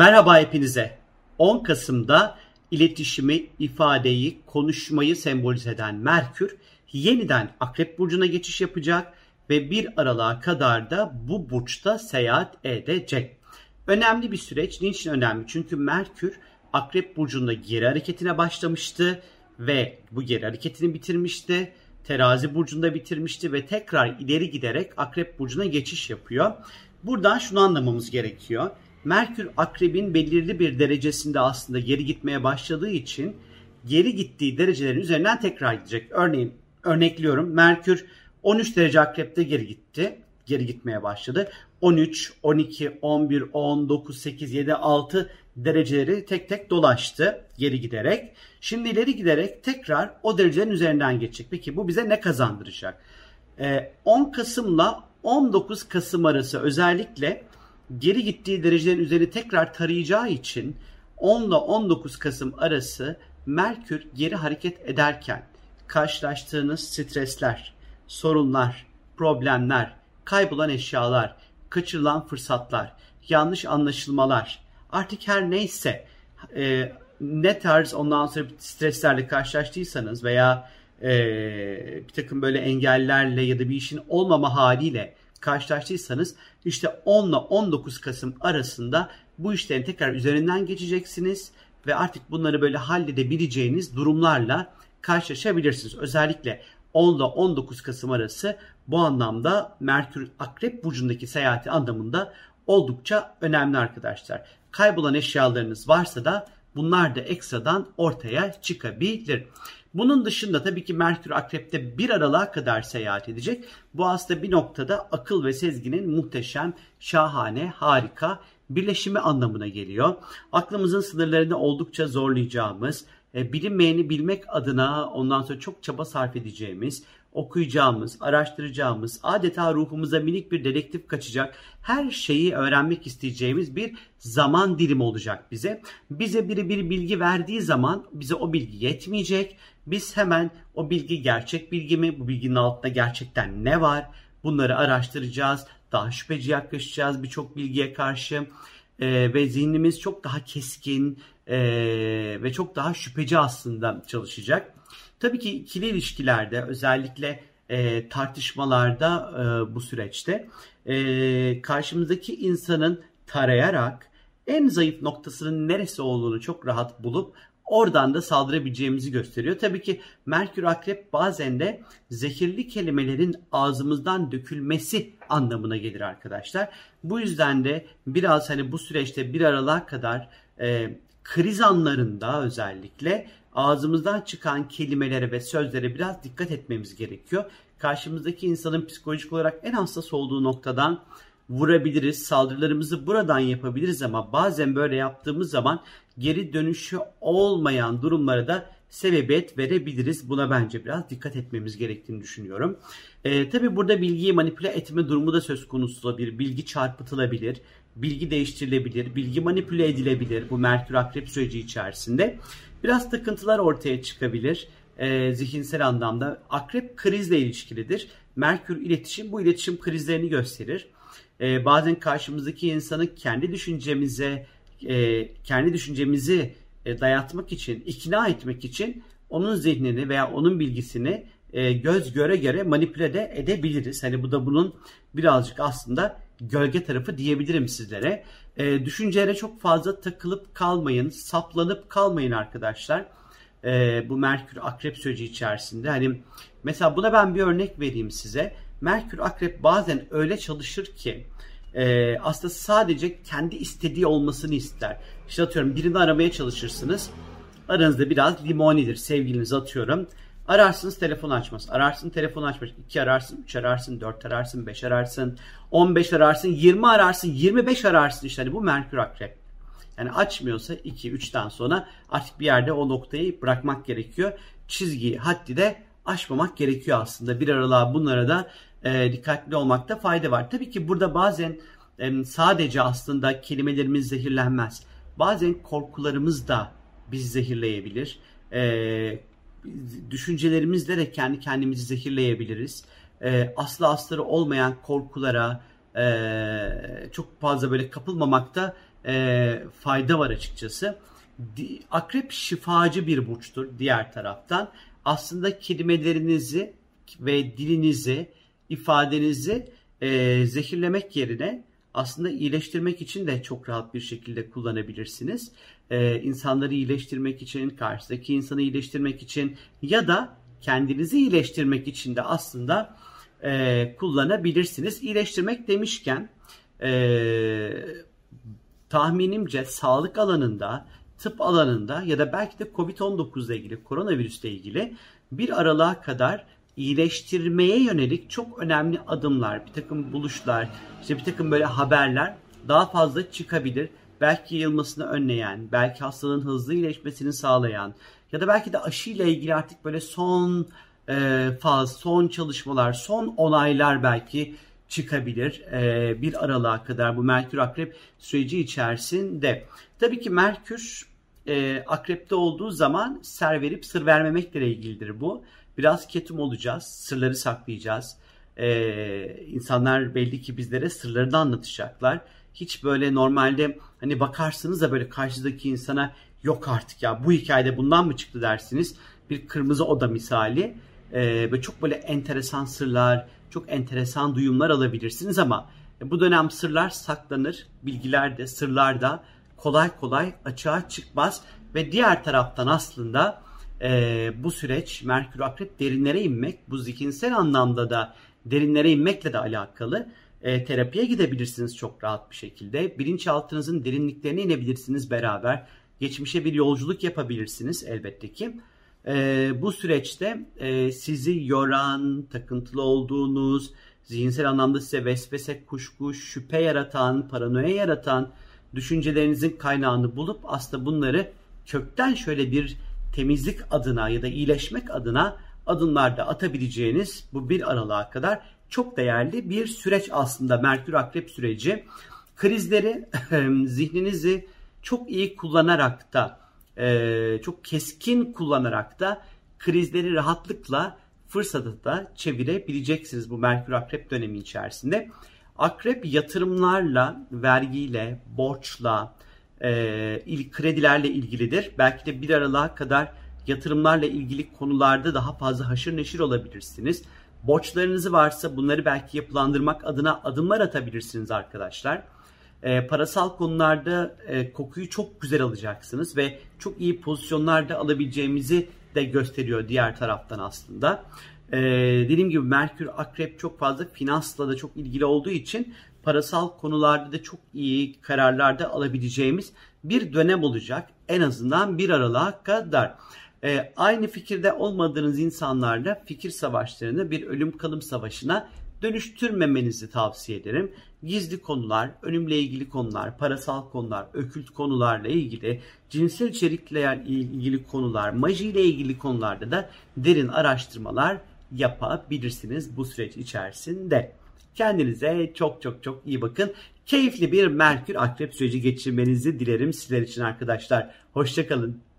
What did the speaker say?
Merhaba hepinize. 10 Kasım'da iletişimi, ifadeyi, konuşmayı sembolize eden Merkür yeniden Akrep Burcu'na geçiş yapacak ve bir aralığa kadar da bu burçta seyahat edecek. Önemli bir süreç. Niçin önemli? Çünkü Merkür Akrep Burcu'nda geri hareketine başlamıştı ve bu geri hareketini bitirmişti. Terazi Burcu'nda bitirmişti ve tekrar ileri giderek Akrep Burcu'na geçiş yapıyor. Buradan şunu anlamamız gerekiyor. Merkür akrebin belirli bir derecesinde aslında geri gitmeye başladığı için geri gittiği derecelerin üzerinden tekrar gidecek. Örneğin örnekliyorum Merkür 13 derece akrepte geri gitti. Geri gitmeye başladı. 13, 12, 11, 10, 9, 8, 7, 6 dereceleri tek tek dolaştı geri giderek. Şimdi ileri giderek tekrar o derecelerin üzerinden geçecek. Peki bu bize ne kazandıracak? 10 ee, Kasım'la 19 Kasım arası özellikle geri gittiği derecelerin üzeri tekrar tarayacağı için 10 ile 19 Kasım arası Merkür geri hareket ederken karşılaştığınız stresler, sorunlar, problemler, kaybolan eşyalar, kaçırılan fırsatlar, yanlış anlaşılmalar, artık her neyse e, ne tarz ondan sonra streslerle karşılaştıysanız veya e, bir takım böyle engellerle ya da bir işin olmama haliyle karşılaştıysanız işte 10 ile 19 Kasım arasında bu işlerin tekrar üzerinden geçeceksiniz ve artık bunları böyle halledebileceğiniz durumlarla karşılaşabilirsiniz. Özellikle 10 ile 19 Kasım arası bu anlamda Merkür Akrep burcundaki seyahati anlamında oldukça önemli arkadaşlar. Kaybolan eşyalarınız varsa da bunlar da ekstradan ortaya çıkabilir. Bunun dışında tabii ki Merkür Akrep'te bir aralığa kadar seyahat edecek. Bu aslında bir noktada akıl ve sezginin muhteşem, şahane, harika birleşimi anlamına geliyor. Aklımızın sınırlarını oldukça zorlayacağımız, e, bilinmeyeni bilmek adına ondan sonra çok çaba sarf edeceğimiz, okuyacağımız, araştıracağımız, adeta ruhumuza minik bir dedektif kaçacak, her şeyi öğrenmek isteyeceğimiz bir zaman dilimi olacak bize. Bize biri bir bilgi verdiği zaman bize o bilgi yetmeyecek. Biz hemen o bilgi gerçek bilgi mi? Bu bilginin altında gerçekten ne var? Bunları araştıracağız. Daha şüpheci yaklaşacağız birçok bilgiye karşı. Ee, ve zihnimiz çok daha keskin e, ve çok daha şüpheci aslında çalışacak. Tabii ki ikili ilişkilerde özellikle e, tartışmalarda e, bu süreçte e, karşımızdaki insanın tarayarak en zayıf noktasının neresi olduğunu çok rahat bulup oradan da saldırabileceğimizi gösteriyor. Tabii ki Merkür Akrep bazen de zehirli kelimelerin ağzımızdan dökülmesi anlamına gelir arkadaşlar. Bu yüzden de biraz hani bu süreçte bir aralığa kadar e, kriz anlarında özellikle ağzımızdan çıkan kelimelere ve sözlere biraz dikkat etmemiz gerekiyor. Karşımızdaki insanın psikolojik olarak en hassas olduğu noktadan vurabiliriz, saldırılarımızı buradan yapabiliriz ama bazen böyle yaptığımız zaman geri dönüşü olmayan durumlara da sebebiyet verebiliriz. Buna bence biraz dikkat etmemiz gerektiğini düşünüyorum. E, tabii burada bilgiyi manipüle etme durumu da söz konusu olabilir. Bilgi çarpıtılabilir, bilgi değiştirilebilir, bilgi manipüle edilebilir bu Merkür Akrep süreci içerisinde. Biraz takıntılar ortaya çıkabilir e, zihinsel anlamda. Akrep krizle ilişkilidir. Merkür iletişim bu iletişim krizlerini gösterir. E, bazen karşımızdaki insanı kendi düşüncemize, e, kendi düşüncemizi e, dayatmak için, ikna etmek için onun zihnini veya onun bilgisini e, göz göre göre manipüle de edebiliriz. Hani bu da bunun birazcık aslında gölge tarafı diyebilirim sizlere. E, düşüncelere çok fazla takılıp kalmayın, saplanıp kalmayın arkadaşlar. E, bu Merkür Akrep süreci içerisinde. Hani mesela buna ben bir örnek vereyim size. Merkür Akrep bazen öyle çalışır ki e, aslında sadece kendi istediği olmasını ister. İşte atıyorum birini aramaya çalışırsınız. Aranızda biraz limonidir sevgilinizi atıyorum. Ararsınız telefon açmaz. Ararsın telefon açmaz. 2 ararsın, 3 ararsın, 4 ararsın, 5 ararsın, 15 ararsın, 20 ararsın, 25 ararsın. İşte hani bu Merkür Akrep. Yani açmıyorsa 2-3'ten sonra artık bir yerde o noktayı bırakmak gerekiyor. Çizgiyi, haddi de aşmamak gerekiyor aslında. Bir aralığa bunlara da e, dikkatli olmakta fayda var. Tabii ki burada bazen e, sadece aslında kelimelerimiz zehirlenmez. Bazen korkularımız da bizi zehirleyebilir. E, düşüncelerimizle de kendi kendimizi zehirleyebiliriz. E, aslı astarı olmayan korkulara e, çok fazla böyle kapılmamakta e, fayda var açıkçası. Akrep şifacı bir burçtur diğer taraftan. Aslında kelimelerinizi ve dilinizi, ifadenizi e, zehirlemek yerine aslında iyileştirmek için de çok rahat bir şekilde kullanabilirsiniz. Ee, insanları iyileştirmek için, karşıdaki insanı iyileştirmek için ya da kendinizi iyileştirmek için de aslında e, kullanabilirsiniz. İyileştirmek demişken e, tahminimce sağlık alanında, tıp alanında ya da belki de Covid-19 ile ilgili, koronavirüsle ilgili bir aralığa kadar iyileştirmeye yönelik çok önemli adımlar, bir takım buluşlar, işte bir takım böyle haberler daha fazla çıkabilir. Belki yayılmasını önleyen, belki hastalığın hızlı iyileşmesini sağlayan ya da belki de aşı ile ilgili artık böyle son e, faz, son çalışmalar, son onaylar belki çıkabilir e, bir aralığa kadar bu Merkür Akrep süreci içerisinde. Tabii ki Merkür e, Akrep'te olduğu zaman ser verip sır vermemekle ilgilidir bu. Biraz ketum olacağız, sırları saklayacağız. Ee, insanlar belli ki bizlere sırlarını anlatacaklar. Hiç böyle normalde hani bakarsınız da böyle karşıdaki insana yok artık ya bu hikayede bundan mı çıktı dersiniz. Bir kırmızı oda misali. Ee, ve çok böyle enteresan sırlar, çok enteresan duyumlar alabilirsiniz ama bu dönem sırlar saklanır, bilgiler de sırlar da kolay kolay açığa çıkmaz ve diğer taraftan aslında e, bu süreç Merkür Akrep derinlere inmek, bu zihinsel anlamda da derinlere inmekle de alakalı. E, terapiye gidebilirsiniz çok rahat bir şekilde. Bilinçaltınızın derinliklerine inebilirsiniz beraber. Geçmişe bir yolculuk yapabilirsiniz elbette ki. E, bu süreçte e, sizi yoran, takıntılı olduğunuz, zihinsel anlamda size vesvese, kuşku, şüphe yaratan, paranoya yaratan düşüncelerinizin kaynağını bulup aslında bunları kökten şöyle bir temizlik adına ya da iyileşmek adına adımlar da atabileceğiniz bu bir aralığa kadar çok değerli bir süreç aslında Merkür Akrep süreci. Krizleri zihninizi çok iyi kullanarak da çok keskin kullanarak da krizleri rahatlıkla fırsatı da çevirebileceksiniz bu Merkür Akrep dönemi içerisinde. Akrep yatırımlarla, vergiyle, borçla, e, il, kredilerle ilgilidir. Belki de bir aralığa kadar yatırımlarla ilgili konularda daha fazla haşır neşir olabilirsiniz. Borçlarınızı varsa bunları belki yapılandırmak adına adımlar atabilirsiniz arkadaşlar. E, parasal konularda e, kokuyu çok güzel alacaksınız ve çok iyi pozisyonlarda alabileceğimizi de gösteriyor diğer taraftan aslında. E, dediğim gibi Merkür Akrep çok fazla finansla da çok ilgili olduğu için parasal konularda da çok iyi kararlarda alabileceğimiz bir dönem olacak. En azından bir aralığa kadar. E, aynı fikirde olmadığınız insanlarla fikir savaşlarını bir ölüm kalım savaşına dönüştürmemenizi tavsiye ederim. Gizli konular, ölümle ilgili konular, parasal konular, ökült konularla ilgili, cinsel içerikle ilgili konular, maji ile ilgili konularda da derin araştırmalar yapabilirsiniz bu süreç içerisinde. Kendinize çok çok çok iyi bakın. Keyifli bir Merkür Akrep süreci geçirmenizi dilerim sizler için arkadaşlar. Hoşçakalın.